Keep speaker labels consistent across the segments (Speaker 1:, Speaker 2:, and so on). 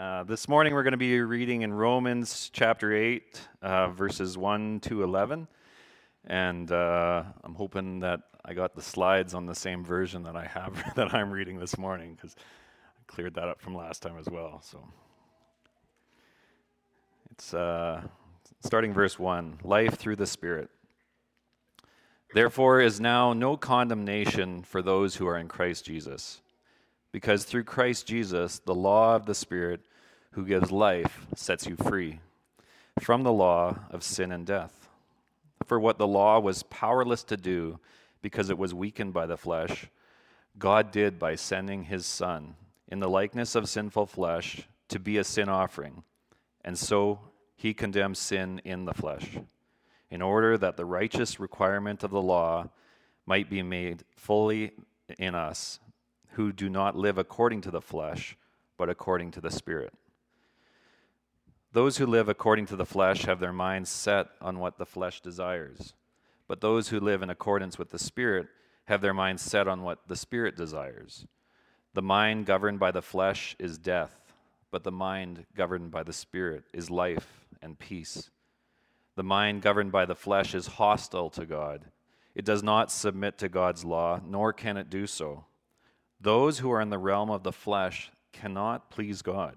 Speaker 1: Uh, this morning we're going to be reading in Romans chapter 8, uh, verses 1 to 11. And uh, I'm hoping that I got the slides on the same version that I have that I'm reading this morning because I cleared that up from last time as well. So it's uh, starting verse 1 Life through the Spirit. Therefore is now no condemnation for those who are in Christ Jesus. Because through Christ Jesus, the law of the Spirit who gives life sets you free from the law of sin and death. For what the law was powerless to do because it was weakened by the flesh, God did by sending his Son in the likeness of sinful flesh to be a sin offering. And so he condemned sin in the flesh in order that the righteous requirement of the law might be made fully in us, who do not live according to the flesh, but according to the Spirit. Those who live according to the flesh have their minds set on what the flesh desires, but those who live in accordance with the Spirit have their minds set on what the Spirit desires. The mind governed by the flesh is death, but the mind governed by the Spirit is life and peace. The mind governed by the flesh is hostile to God. It does not submit to God's law, nor can it do so. Those who are in the realm of the flesh cannot please God.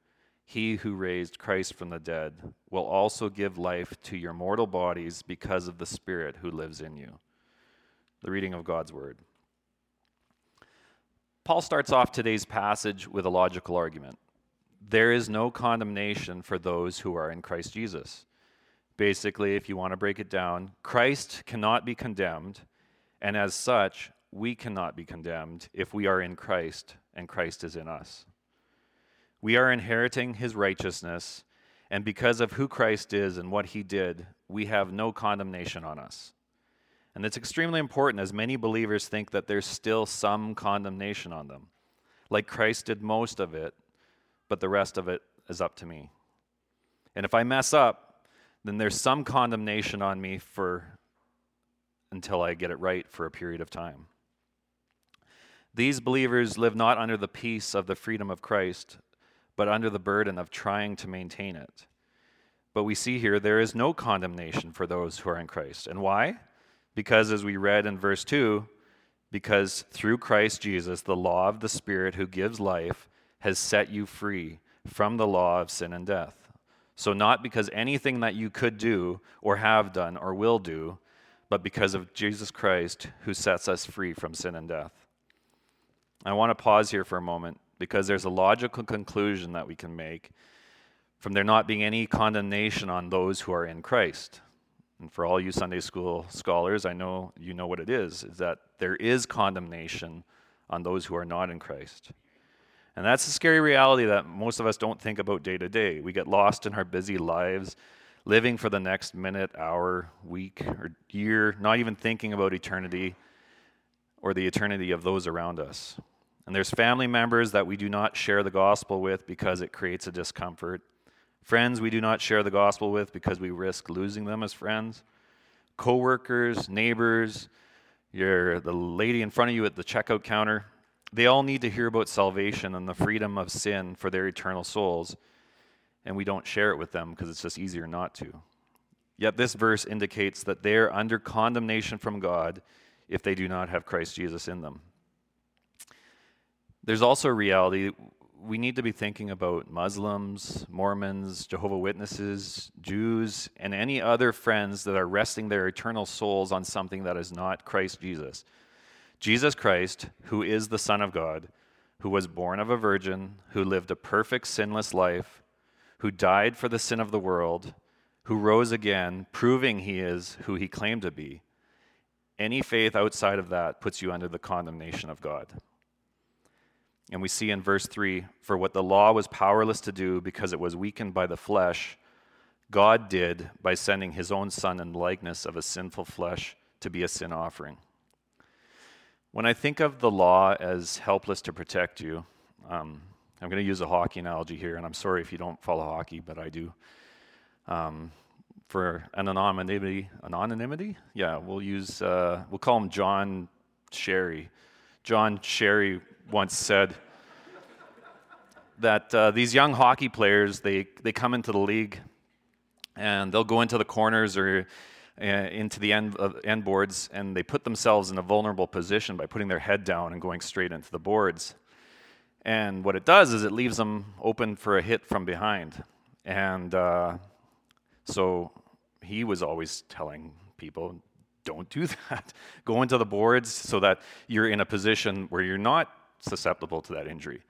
Speaker 1: he who raised Christ from the dead will also give life to your mortal bodies because of the Spirit who lives in you. The reading of God's Word. Paul starts off today's passage with a logical argument. There is no condemnation for those who are in Christ Jesus basically, if you want to break it down, Christ cannot be condemned, and as such, we cannot be condemned if we are in Christ and Christ is in us. We are inheriting his righteousness, and because of who Christ is and what he did, we have no condemnation on us. And it's extremely important as many believers think that there's still some condemnation on them. Like Christ did most of it, but the rest of it is up to me. And if I mess up, then there's some condemnation on me for until I get it right for a period of time. These believers live not under the peace of the freedom of Christ, but under the burden of trying to maintain it. But we see here there is no condemnation for those who are in Christ. And why? Because, as we read in verse 2, because through Christ Jesus, the law of the Spirit who gives life has set you free from the law of sin and death. So, not because anything that you could do or have done or will do, but because of Jesus Christ who sets us free from sin and death. I want to pause here for a moment because there's a logical conclusion that we can make from there not being any condemnation on those who are in Christ. And for all you Sunday school scholars, I know you know what it is, is that there is condemnation on those who are not in Christ. And that's a scary reality that most of us don't think about day to day. We get lost in our busy lives, living for the next minute, hour, week, or year, not even thinking about eternity or the eternity of those around us. And there's family members that we do not share the gospel with because it creates a discomfort. Friends we do not share the gospel with because we risk losing them as friends. Coworkers, neighbors, you're the lady in front of you at the checkout counter they all need to hear about salvation and the freedom of sin for their eternal souls, and we don't share it with them because it's just easier not to. Yet this verse indicates that they are under condemnation from God if they do not have Christ Jesus in them. There's also a reality we need to be thinking about Muslims, Mormons, Jehovah Witnesses, Jews, and any other friends that are resting their eternal souls on something that is not Christ Jesus. Jesus Christ, who is the Son of God, who was born of a virgin, who lived a perfect, sinless life, who died for the sin of the world, who rose again, proving he is who he claimed to be. Any faith outside of that puts you under the condemnation of God. And we see in verse 3 For what the law was powerless to do because it was weakened by the flesh, God did by sending his own Son in likeness of a sinful flesh to be a sin offering. When I think of the law as helpless to protect you, um, I'm going to use a hockey analogy here, and I'm sorry if you don't follow hockey, but I do. Um, for an anonymity, anonymity, yeah, we'll use, uh, we'll call him John Sherry. John Sherry once said that uh, these young hockey players, they, they come into the league and they'll go into the corners or uh, into the end, uh, end boards and they put themselves in a vulnerable position by putting their head down and going straight into the boards. And what it does is it leaves them open for a hit from behind. And uh, so he was always telling people, don't do that. Go into the boards so that you're in a position where you're not susceptible to that injury.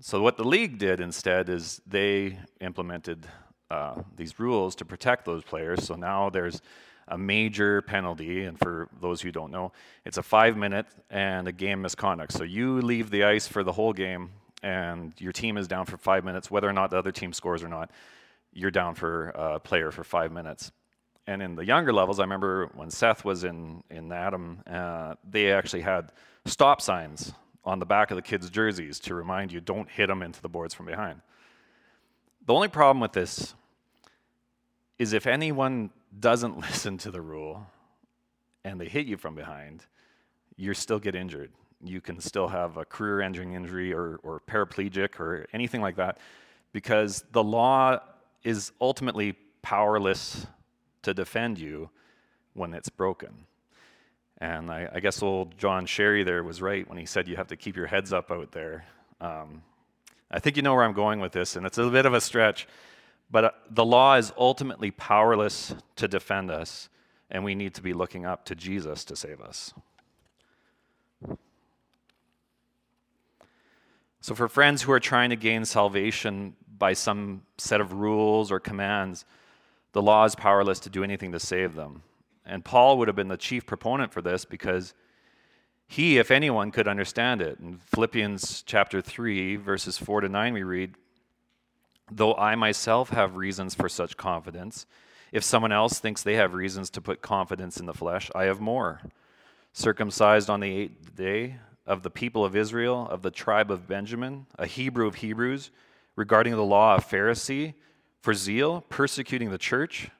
Speaker 1: So, what the league did instead is they implemented uh, these rules to protect those players. So now there's a major penalty, and for those who don't know, it's a five minute and a game misconduct. So you leave the ice for the whole game, and your team is down for five minutes, whether or not the other team scores or not, you're down for a player for five minutes. And in the younger levels, I remember when Seth was in, in Atom, uh, they actually had stop signs on the back of the kids' jerseys to remind you don't hit them into the boards from behind. The only problem with this is if anyone doesn't listen to the rule and they hit you from behind, you still get injured. You can still have a career ending injury or, or paraplegic or anything like that because the law is ultimately powerless to defend you when it's broken. And I, I, guess old John Sherry there was right when he said you have to keep your heads up out there. Um, I think you know where I'm going with this, and it's a bit of a stretch. But uh, the law is ultimately powerless to defend us, and we need to be looking up to Jesus to save us. So, for friends who are trying to gain salvation by some set of rules or commands, the law is powerless to do anything to save them. And Paul would have been the chief proponent for this because he, if anyone, could understand it. In Philippians chapter 3, verses 4 to 9, we read, Though I myself have reasons for such confidence, if someone else thinks they have reasons to put confidence in the flesh, I have more. Circumcised on the eighth day of the people of Israel, of the tribe of Benjamin, a Hebrew of Hebrews, regarding the law, a Pharisee, for zeal, persecuting the church,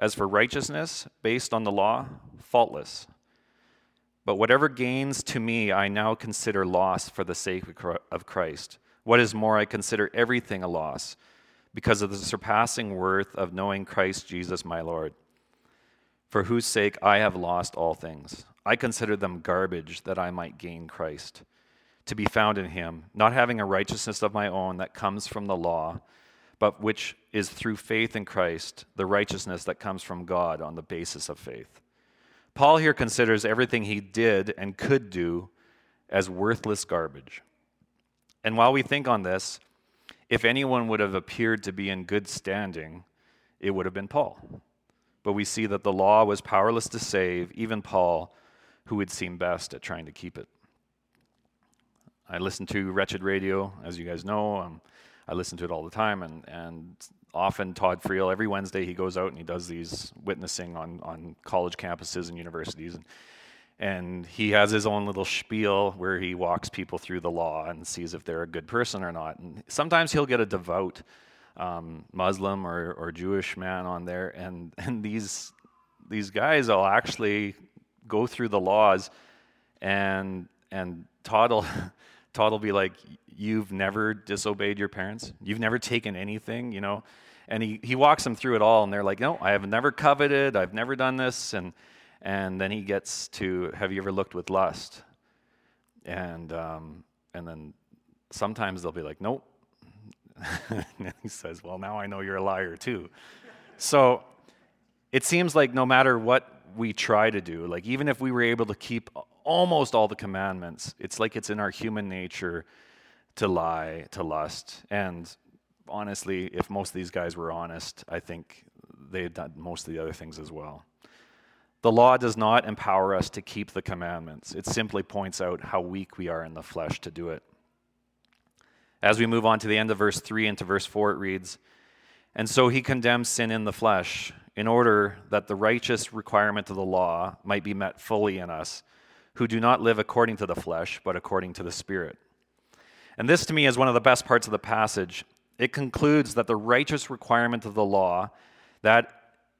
Speaker 1: as for righteousness, based on the law, faultless. But whatever gains to me, I now consider loss for the sake of Christ. What is more, I consider everything a loss because of the surpassing worth of knowing Christ Jesus my Lord, for whose sake I have lost all things. I consider them garbage that I might gain Christ, to be found in him, not having a righteousness of my own that comes from the law, but which is through faith in Christ, the righteousness that comes from God on the basis of faith. Paul here considers everything he did and could do as worthless garbage. And while we think on this, if anyone would have appeared to be in good standing, it would have been Paul. But we see that the law was powerless to save even Paul, who would seem best at trying to keep it. I listen to Wretched Radio, as you guys know. Um, I listen to it all the time, and, and often Todd Friel, every Wednesday, he goes out and he does these witnessing on, on college campuses and universities. And and he has his own little spiel where he walks people through the law and sees if they're a good person or not. And sometimes he'll get a devout um, Muslim or, or Jewish man on there, and, and these these guys will actually go through the laws, and and Todd will, Todd will be like, "You've never disobeyed your parents. You've never taken anything, you know." And he, he walks them through it all, and they're like, "No, I have never coveted. I've never done this." And and then he gets to, have you ever looked with lust? And, um, and then sometimes they'll be like, nope. and he says, well, now I know you're a liar too. so it seems like no matter what we try to do, like even if we were able to keep almost all the commandments, it's like it's in our human nature to lie, to lust. And honestly, if most of these guys were honest, I think they had done most of the other things as well. The law does not empower us to keep the commandments, it simply points out how weak we are in the flesh to do it. As we move on to the end of verse 3 into verse 4, it reads, And so he condemns sin in the flesh in order that the righteous requirement of the law might be met fully in us, who do not live according to the flesh, but according to the Spirit. And this to me is one of the best parts of the passage. It concludes that the righteous requirement of the law, that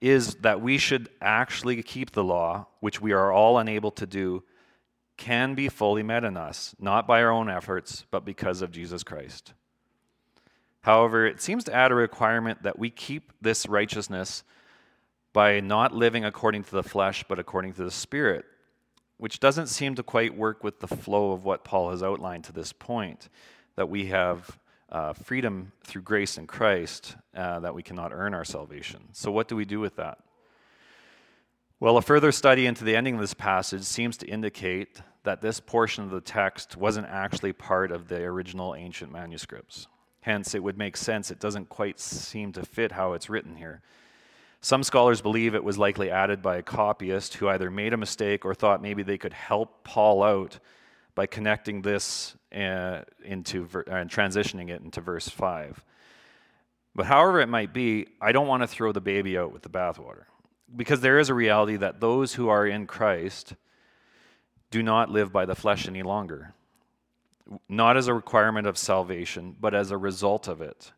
Speaker 1: is that we should actually keep the law, which we are all unable to do, can be fully met in us, not by our own efforts, but because of Jesus Christ. However, it seems to add a requirement that we keep this righteousness by not living according to the flesh, but according to the Spirit, which doesn't seem to quite work with the flow of what Paul has outlined to this point that we have uh, freedom through grace in Christ, uh, that we cannot earn our salvation. So, what do we do with that? Well, a further study into the ending of this passage seems to indicate that this portion of the text wasn't actually part of the original ancient manuscripts. Hence, it would make sense. It doesn't quite seem to fit how it's written here. Some scholars believe it was likely added by a copyist who either made a mistake or thought maybe they could help Paul out by connecting this uh, into uh, and transitioning it into verse 5. But however it might be, I don't want to throw the baby out with the bathwater. Because there is a reality that those who are in Christ do not live by the flesh any longer. Not as a requirement of salvation, but as a result of it.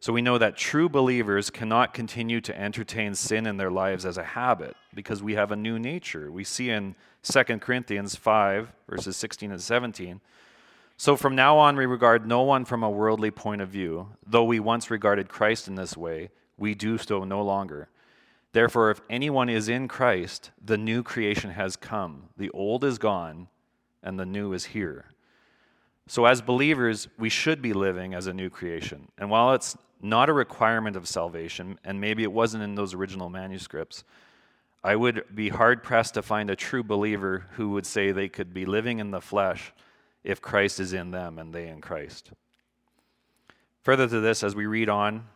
Speaker 1: So we know that true believers cannot continue to entertain sin in their lives as a habit because we have a new nature. We see in 2 Corinthians 5, verses 16 and 17. So from now on, we regard no one from a worldly point of view. Though we once regarded Christ in this way, we do so no longer. Therefore, if anyone is in Christ, the new creation has come. The old is gone, and the new is here. So, as believers, we should be living as a new creation. And while it's not a requirement of salvation, and maybe it wasn't in those original manuscripts, I would be hard pressed to find a true believer who would say they could be living in the flesh if Christ is in them and they in Christ. Further to this, as we read on,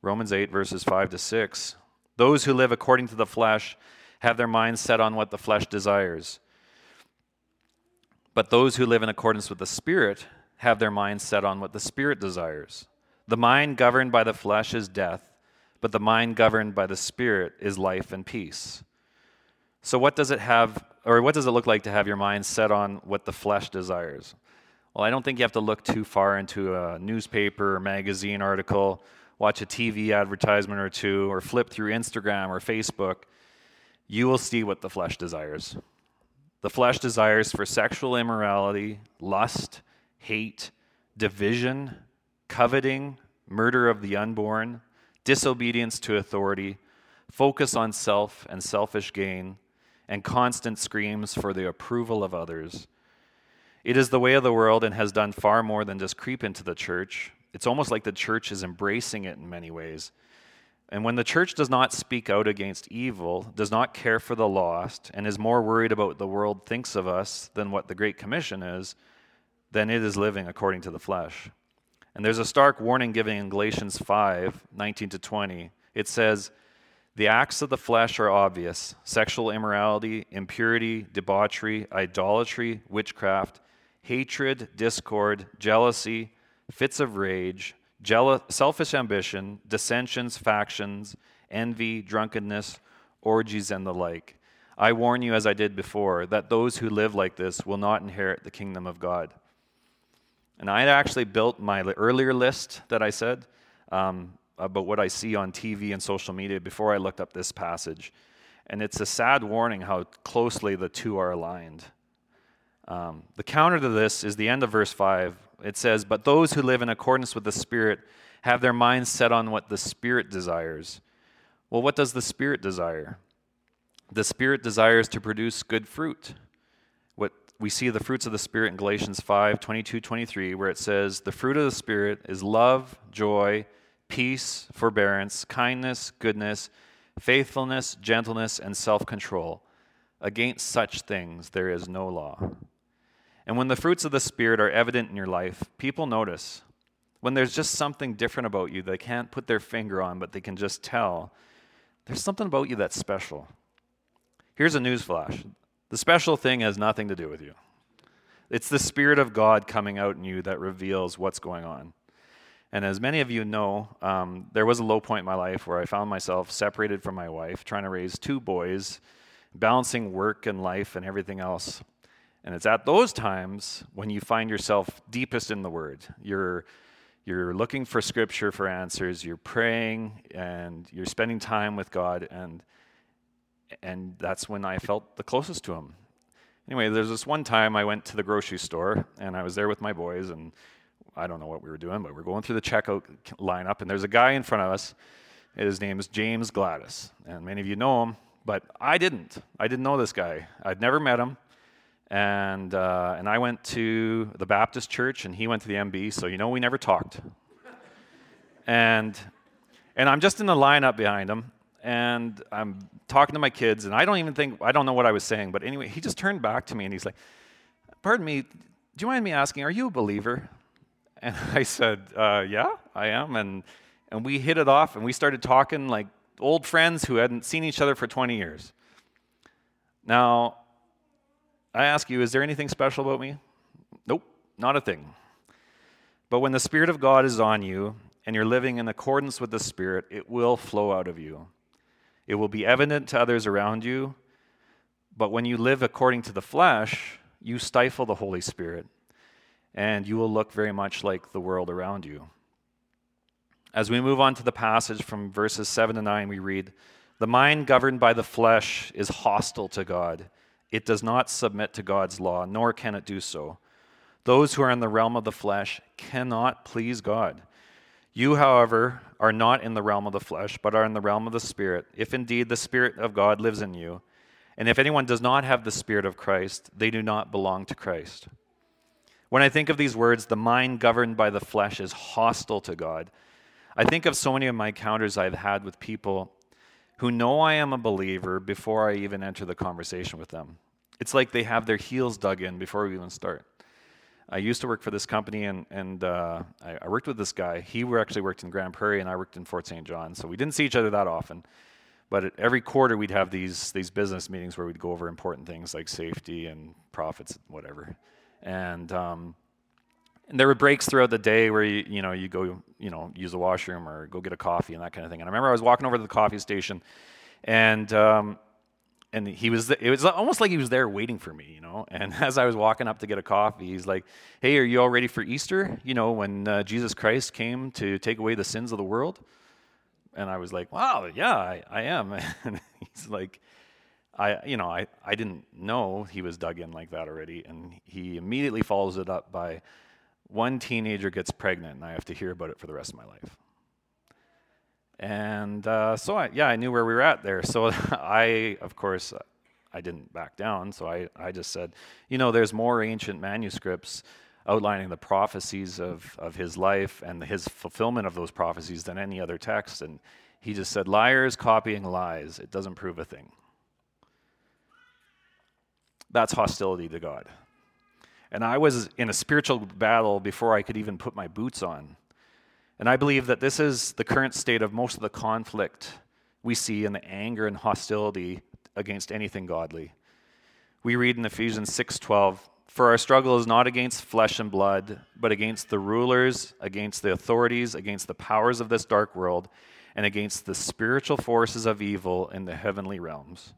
Speaker 1: Romans 8, verses 5 to 6, those who live according to the flesh have their minds set on what the flesh desires. But those who live in accordance with the Spirit have their minds set on what the Spirit desires. The mind governed by the flesh is death, but the mind governed by the Spirit is life and peace. So, what does it have, or what does it look like to have your mind set on what the flesh desires? Well, I don't think you have to look too far into a newspaper or magazine article, watch a TV advertisement or two, or flip through Instagram or Facebook. You will see what the flesh desires. The flesh desires for sexual immorality, lust, hate, division, coveting, murder of the unborn, disobedience to authority, focus on self and selfish gain, and constant screams for the approval of others. It is the way of the world and has done far more than just creep into the church. It's almost like the church is embracing it in many ways. And when the church does not speak out against evil, does not care for the lost, and is more worried about what the world thinks of us than what the Great Commission is, then it is living according to the flesh. And there's a stark warning given in Galatians 5 19 to 20. It says, The acts of the flesh are obvious sexual immorality, impurity, debauchery, idolatry, witchcraft, hatred, discord, jealousy, fits of rage, jealous, selfish ambition, dissensions, factions, envy, drunkenness, orgies, and the like. I warn you, as I did before, that those who live like this will not inherit the kingdom of God. And I had actually built my earlier list that I said um, about what I see on TV and social media before I looked up this passage. And it's a sad warning how closely the two are aligned. Um, the counter to this is the end of verse 5. It says, But those who live in accordance with the Spirit have their minds set on what the Spirit desires. Well, what does the Spirit desire? The Spirit desires to produce good fruit What we see the fruits of the Spirit in Galatians 5 22, 23, where it says, The fruit of the Spirit is love, joy, peace, forbearance, kindness, goodness, faithfulness, gentleness, and self control. Against such things there is no law. And when the fruits of the Spirit are evident in your life, people notice. When there's just something different about you they can't put their finger on, but they can just tell, there's something about you that's special. Here's a news flash the special thing has nothing to do with you. It's the Spirit of God coming out in you that reveals what's going on. And as many of you know, um, there was a low point in my life where I found myself separated from my wife, trying to raise two boys, balancing work and life and everything else. And it's at those times when you find yourself deepest in the Word. You're, you're looking for Scripture for answers, you're praying, and you're spending time with God. And, and that's when I felt the closest to Him. Anyway, there's this one time I went to the grocery store, and I was there with my boys, and I don't know what we were doing, but we're going through the checkout lineup, and there's a guy in front of us. His name is James Gladys, and many of you know him, but I didn't. I didn't know this guy. I'd never met him, and uh, and I went to the Baptist church, and he went to the MB, so you know we never talked. and and I'm just in the lineup behind him, and I'm talking to my kids, and I don't even think I don't know what I was saying, but anyway, he just turned back to me and he's like, "Pardon me, do you mind me asking, are you a believer?" And I said, uh, Yeah, I am. And, and we hit it off and we started talking like old friends who hadn't seen each other for 20 years. Now, I ask you, is there anything special about me? Nope, not a thing. But when the Spirit of God is on you and you're living in accordance with the Spirit, it will flow out of you. It will be evident to others around you. But when you live according to the flesh, you stifle the Holy Spirit and you will look very much like the world around you. As we move on to the passage from verses 7 to 9, we read The mind governed by the flesh is hostile to God. It does not submit to God's law, nor can it do so. Those who are in the realm of the flesh cannot please God. You, however, are not in the realm of the flesh, but are in the realm of the Spirit, if indeed the Spirit of God lives in you. And if anyone does not have the Spirit of Christ, they do not belong to Christ. When I think of these words, the mind governed by the flesh is hostile to God. I think of so many of my encounters I've had with people who know I am a believer before I even enter the conversation with them. It's like they have their heels dug in before we even start. I used to work for this company, and, and uh, I, I, worked with this guy. He actually worked in Grande Prairie, and I worked in Fort St. John, so we didn't see each other that often. But every quarter, we'd have these, these business meetings where we'd go over important things like safety and profits, whatever and um, and there were breaks throughout the day where you you know you go you know use the washroom or go get a coffee and that kind of thing. And I remember I was walking over to the coffee station, and um, and he was it was almost like he was there waiting for me, you know. And as I was walking up to get a coffee, he's like, "Hey, are you all ready for Easter? You know, when uh, Jesus Christ came to take away the sins of the world." And I was like, "Wow, yeah, I, I am." And he's like, I, you know, I, I didn't know he was dug in like that already. And he immediately follows it up by one teenager gets pregnant and I have to hear about it for the rest of my life. And uh, so, I, yeah, I knew where we were at there. So I, of course, I didn't back down. So I, I just said, you know, there's more ancient manuscripts outlining the prophecies of, of his life and his fulfillment of those prophecies than any other text. And he just said, liars copying lies. It doesn't prove a thing that's hostility to God. And I was in a spiritual battle before I could even put my boots on. And I believe that this is the current state of most of the conflict we see in the anger and hostility against anything godly. We read in Ephesians 6:12, "For our struggle is not against flesh and blood, but against the rulers, against the authorities, against the powers of this dark world, and against the spiritual forces of evil in the heavenly realms."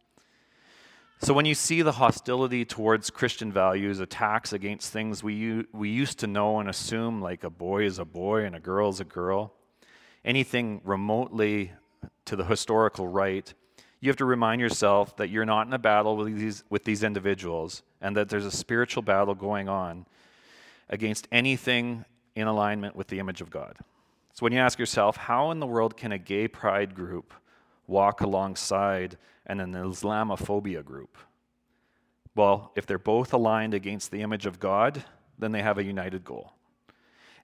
Speaker 1: So when you see the hostility towards Christian values, attacks against things we, we used to know and assume, like a boy is a boy and a girl is a girl, anything remotely to the historical right, you have to remind yourself that you're not in a battle with these, with these individuals and that there's a spiritual battle going on against anything in alignment with the image of God. So when you ask yourself, how in the world can a gay pride group walk alongside and an Islamophobia group. Well, if they're both aligned against the image of God, then they have a united goal.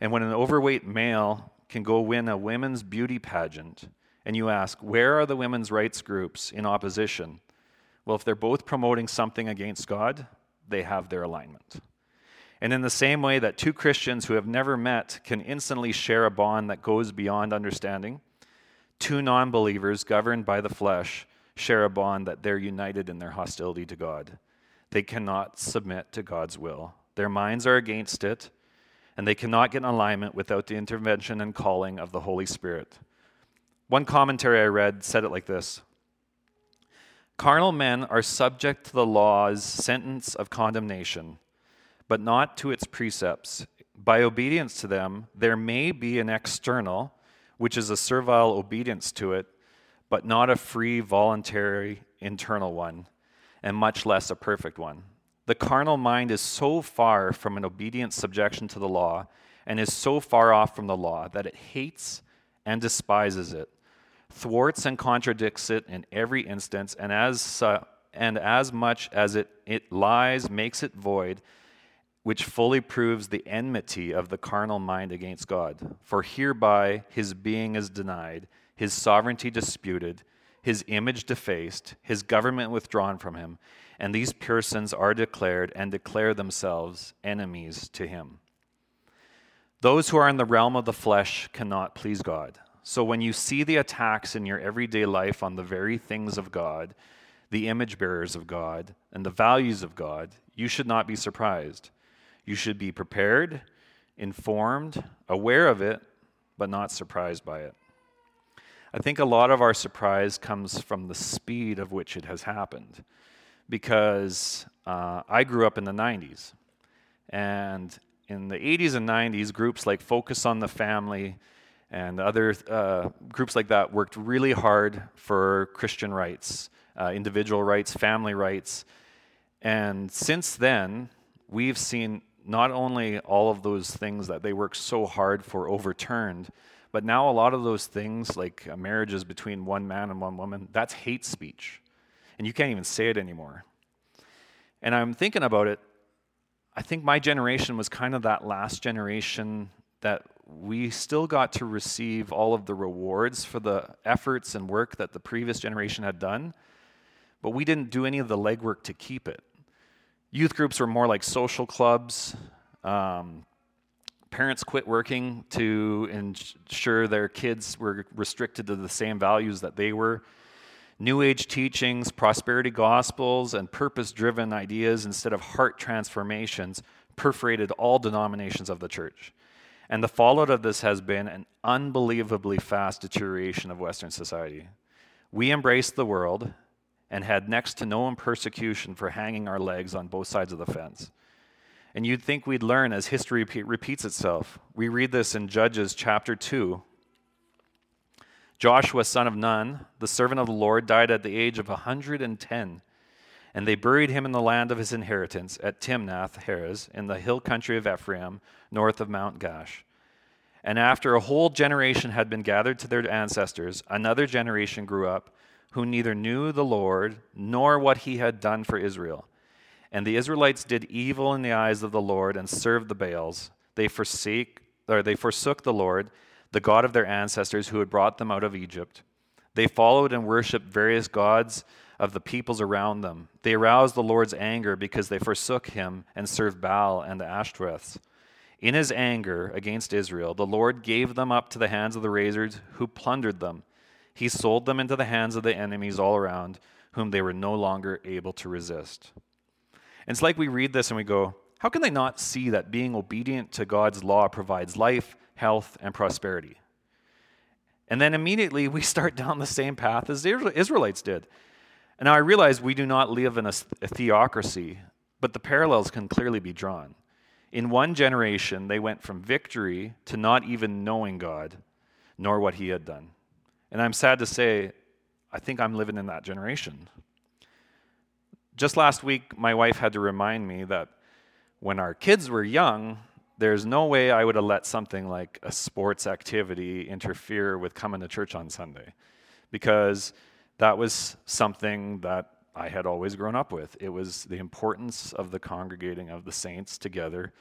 Speaker 1: And when an overweight male can go win a women's beauty pageant, and you ask, where are the women's rights groups in opposition? Well, if they're both promoting something against God, they have their alignment. And in the same way that two Christians who have never met can instantly share a bond that goes beyond understanding, two non believers governed by the flesh share a bond that they're united in their hostility to God. They cannot submit to God's will. Their minds are against it, and they cannot get in alignment without the intervention and calling of the Holy Spirit. One commentary I read said it like this Carnal men are subject to the law's sentence of condemnation, but not to its precepts. By obedience to them, there may be an external, which is a servile obedience to it, but not a free, voluntary, internal one, and much less a perfect one. The carnal mind is so far from an obedient subjection to the law and is so far off from the law that it hates and despises it thwarts and contradicts it in every instance, and as, uh, and as much as it, it lies, makes it void, which fully proves the enmity of the carnal mind against God. For hereby his being is denied, his sovereignty disputed, his image defaced, his government withdrawn from him, and these persons are declared and declare themselves enemies to him. Those who are in the realm of the flesh cannot please God. So when you see the attacks in your everyday life on the very things of God, the image bearers of God, and the values of God, you should not be surprised. You should be prepared, informed, aware of it, but not surprised by it. I think a lot of our surprise comes from the speed of which it has happened. Because uh, I grew up in the 90s. And in the 80s and 90s, groups like Focus on the Family, and other uh, groups like that worked really hard for Christian rights, uh, individual rights, family rights. And since then, we've seen not only all of those things that they worked so hard for overturned, but now a lot of those things, like marriages between one man and one woman, that's hate speech. And you can't even say it anymore. And I'm thinking about it. I think my generation was kind of that last generation that we still got to receive all of the rewards for the efforts and work that the previous generation had done, but we didn't do any of the legwork to keep it. Youth groups were more like social clubs. Um, parents quit working to ensure their kids were restricted to the same values that they were. New Age teachings, prosperity gospels, and purpose driven ideas instead of heart transformations perforated all denominations of the church. And the fallout of this has been an unbelievably fast deterioration of Western society. We embraced the world and had next to no persecution for hanging our legs on both sides of the fence. And you'd think we'd learn as history repeats itself. We read this in Judges chapter 2. Joshua, son of Nun, the servant of the Lord, died at the age of 110, and they buried him in the land of his inheritance at Timnath Heres in the hill country of Ephraim north of Mount Gaash. And after a whole generation had been gathered to their ancestors, another generation grew up who neither knew the Lord nor what he had done for Israel. And the Israelites did evil in the eyes of the Lord and served the Baals. They forsake or they forsook the Lord, the God of their ancestors who had brought them out of Egypt. They followed and worshiped various gods of the peoples around them. They aroused the Lord's anger because they forsook him and served Baal and the Ashtoreths. In his anger against Israel, the Lord gave them up to the hands of the razors who plundered them. He sold them into the hands of the enemies all around, whom they were no longer able to resist. And it's like we read this and we go, how can they not see that being obedient to God's law provides life, health, and prosperity? And then immediately we start down the same path as the Israelites did. And now I realize we do not live in a, theocracy, but the parallels can clearly be drawn. In one generation, they went from victory to not even knowing God, nor what He had done. And I'm sad to say, I think I'm living in that generation. Just last week, my wife had to remind me that when our kids were young, there's no way I would have let something like a sports activity interfere with coming to church on Sunday because that was something that I had always grown up with. It was the importance of the congregating of the saints together,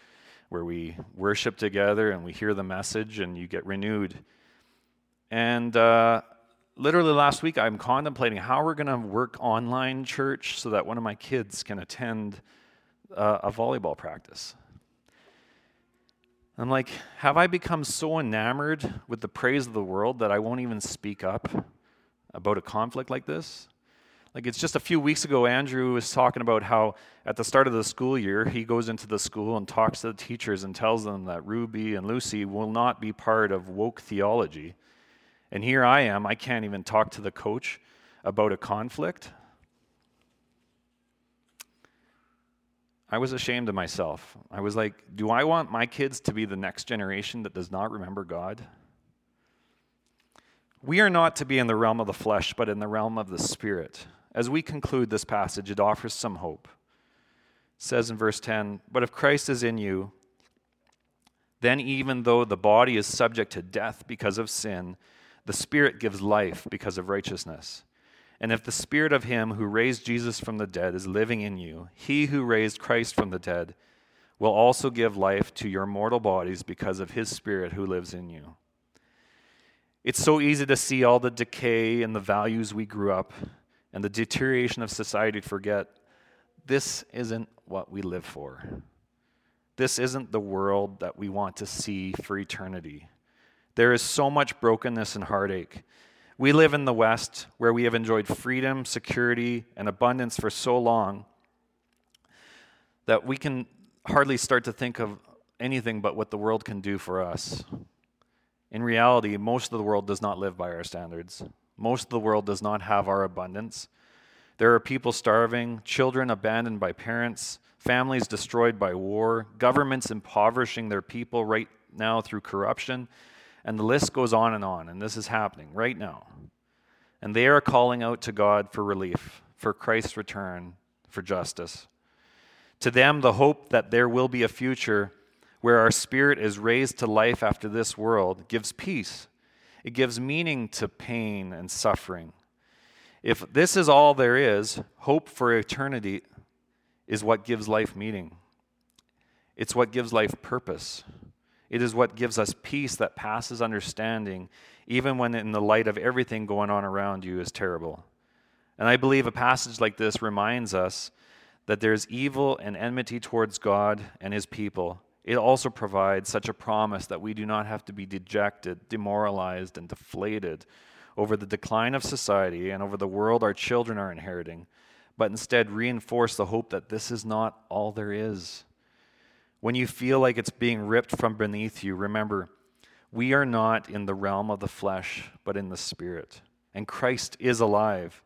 Speaker 1: where we worship together and we hear the message and you get renewed. And uh, literally last week, I'm contemplating how we're going to work online church so that one of my kids can attend uh, a volleyball practice. I'm like, have I become so enamored with the praise of the world that I won't even speak up about a conflict like this? Like it's just a few weeks ago, Andrew was talking about how at the start of the school year, he goes into the school and talks to the teachers and tells them that Ruby and Lucy will not be part of woke theology. And here I am, I can't even talk to the coach about a conflict. I was ashamed of myself. I was like, do I want my kids to be the next generation that does not remember God? We are not to be in the realm of the flesh, but in the realm of the Spirit. As we conclude this passage, it offers some hope. It says in verse 10 But if Christ is in you, then even though the body is subject to death because of sin, the Spirit gives life because of righteousness. And if the Spirit of Him who raised Jesus from the dead is living in you, He who raised Christ from the dead will also give life to your mortal bodies because of His Spirit who lives in you. It's so easy to see all the decay and the values we grew up and the deterioration of society forget this isn't what we live for. This isn't the world that we want to see for eternity. There is so much brokenness and heartache. We live in the West where we have enjoyed freedom, security, and abundance for so long that we can hardly start to think of anything but what the world can do for us. In reality, most of the world does not live by our standards. Most of the world does not have our abundance. There are people starving, children abandoned by parents, families destroyed by war, governments impoverishing their people right now through corruption, and the list goes on and on. And this is happening right now. And they are calling out to God for relief, for Christ's return, for justice. To them, the hope that there will be a future where our spirit is raised to life after this world gives peace it gives meaning to pain and suffering. If this is all there is, hope for eternity is what gives life meaning. It's what gives life purpose. It is what gives us peace that passes understanding, even when in the light of everything going on around you is terrible. And I believe a passage like this reminds us that there's evil and enmity towards God and his people it also provides such a promise that we do not have to be dejected, demoralized, and deflated over the decline of society and over the world our children are inheriting, but instead reinforce the hope that this is not all there is. When you feel like it's being ripped from beneath you, remember, we are not in the realm of the flesh, but in the spirit. And Christ is alive.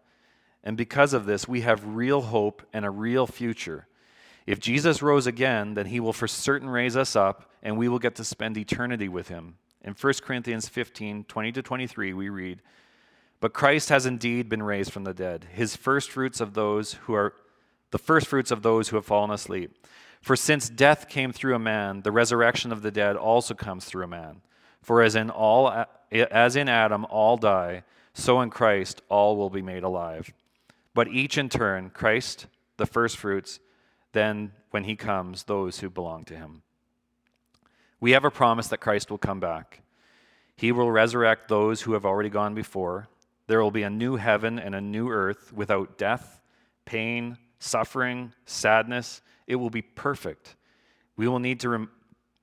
Speaker 1: And because of this, we have real hope and a real future. If Jesus rose again, then he will for certain raise us up, and we will get to spend eternity with him. In 1 Corinthians 15 20 to 23, we read, But Christ has indeed been raised from the dead, his first fruits of those who are the first fruits of those who have fallen asleep. For since death came through a man, the resurrection of the dead also comes through a man. For as in all as in Adam all die, so in Christ all will be made alive. But each in turn, Christ, the first fruits, then when he comes, those who belong to him. We have a promise that Christ will come back. He will resurrect those who have already gone before. There will be a new heaven and a new earth without death, pain, suffering, sadness. It will be perfect. We will need to rem-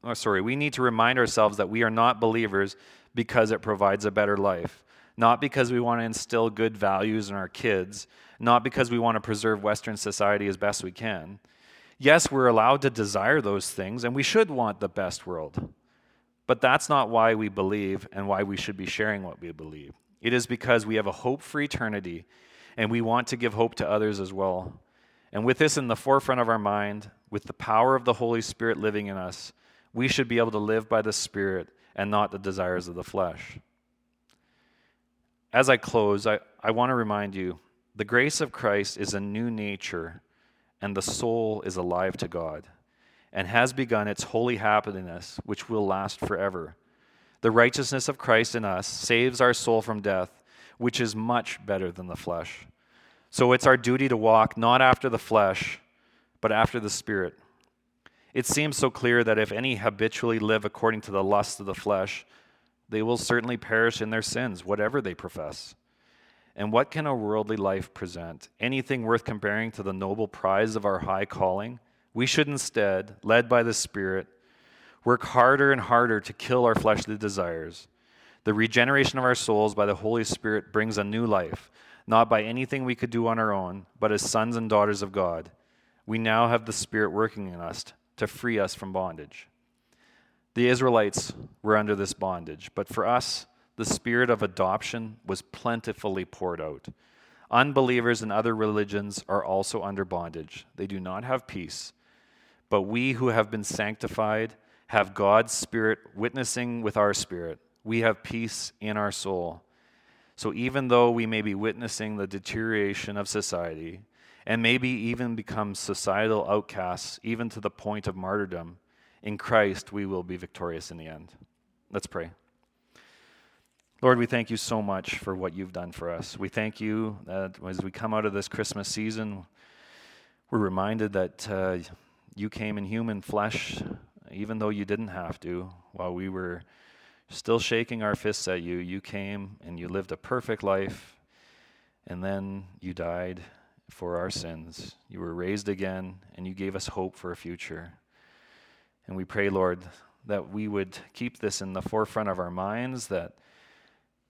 Speaker 1: oh, sorry, we need to remind ourselves that we are not believers because it provides a better life, not because we want to instill good values in our kids, not because we want to preserve Western society as best we can. Yes, we're allowed to desire those things, and we should want the best world. But that's not why we believe and why we should be sharing what we believe. It is because we have a hope for eternity, and we want to give hope to others as well. And with this in the forefront of our mind, with the power of the Holy Spirit living in us, we should be able to live by the Spirit and not the desires of the flesh. As I close, I, I want to remind you the grace of Christ is a new nature and the soul is alive to God and has begun its holy happiness, which will last forever. The righteousness of Christ in us saves our soul from death, which is much better than the flesh. So it's our duty to walk not after the flesh, but after the Spirit. It seems so clear that if any habitually live according to the lusts of the flesh, they will certainly perish in their sins, whatever they profess. And what can a worldly life present? Anything worth comparing to the noble prize of our high calling? We should instead, led by the Spirit, work harder and harder to kill our fleshly desires. The regeneration of our souls by the Holy Spirit brings a new life, not by anything we could do on our own, but as sons and daughters of God. We now have the Spirit working in us to free us from bondage. The Israelites were under this bondage, but for us, the Spirit of adoption was plentifully poured out. Unbelievers in other religions are also under bondage. They do not have peace. But we who have been sanctified have God's Spirit witnessing with our spirit. We have peace in our soul. So even though we may be witnessing the deterioration of society and maybe even become societal outcasts, even to the point of martyrdom, in Christ we will be victorious in the end. Let's pray. Lord, we thank you so much for what you've done for us. We thank you that as we come out of this Christmas season, we're reminded that uh, you came in human flesh, even though you didn't have to. While we were still shaking our fists at you, you came and you lived a perfect life, and then you died for our sins. You were raised again, and you gave us hope for a future. And we pray, Lord, that we would keep this in the forefront of our minds, that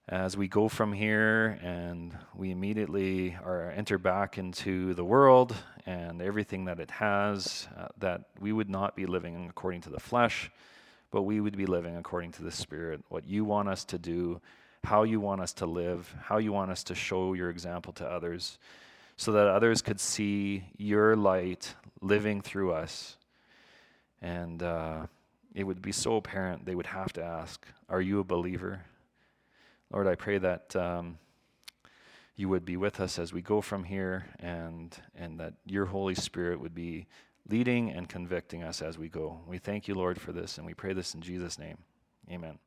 Speaker 1: as we go from here and we immediately are enter back into the world and everything that it has, uh, that we would not be living according to the flesh, but we would be living according to the Spirit. What you want us to do, how you want us to live, how you want us to show your example to others, so that others could see your light living through us. And uh, it would be so apparent they would have to ask, Are you a believer? Lord, I pray that um, you would be with us as we go from here and, and that your Holy Spirit would be leading and convicting us as we go. We thank you, Lord, for this, and we pray this in Jesus' name. Amen.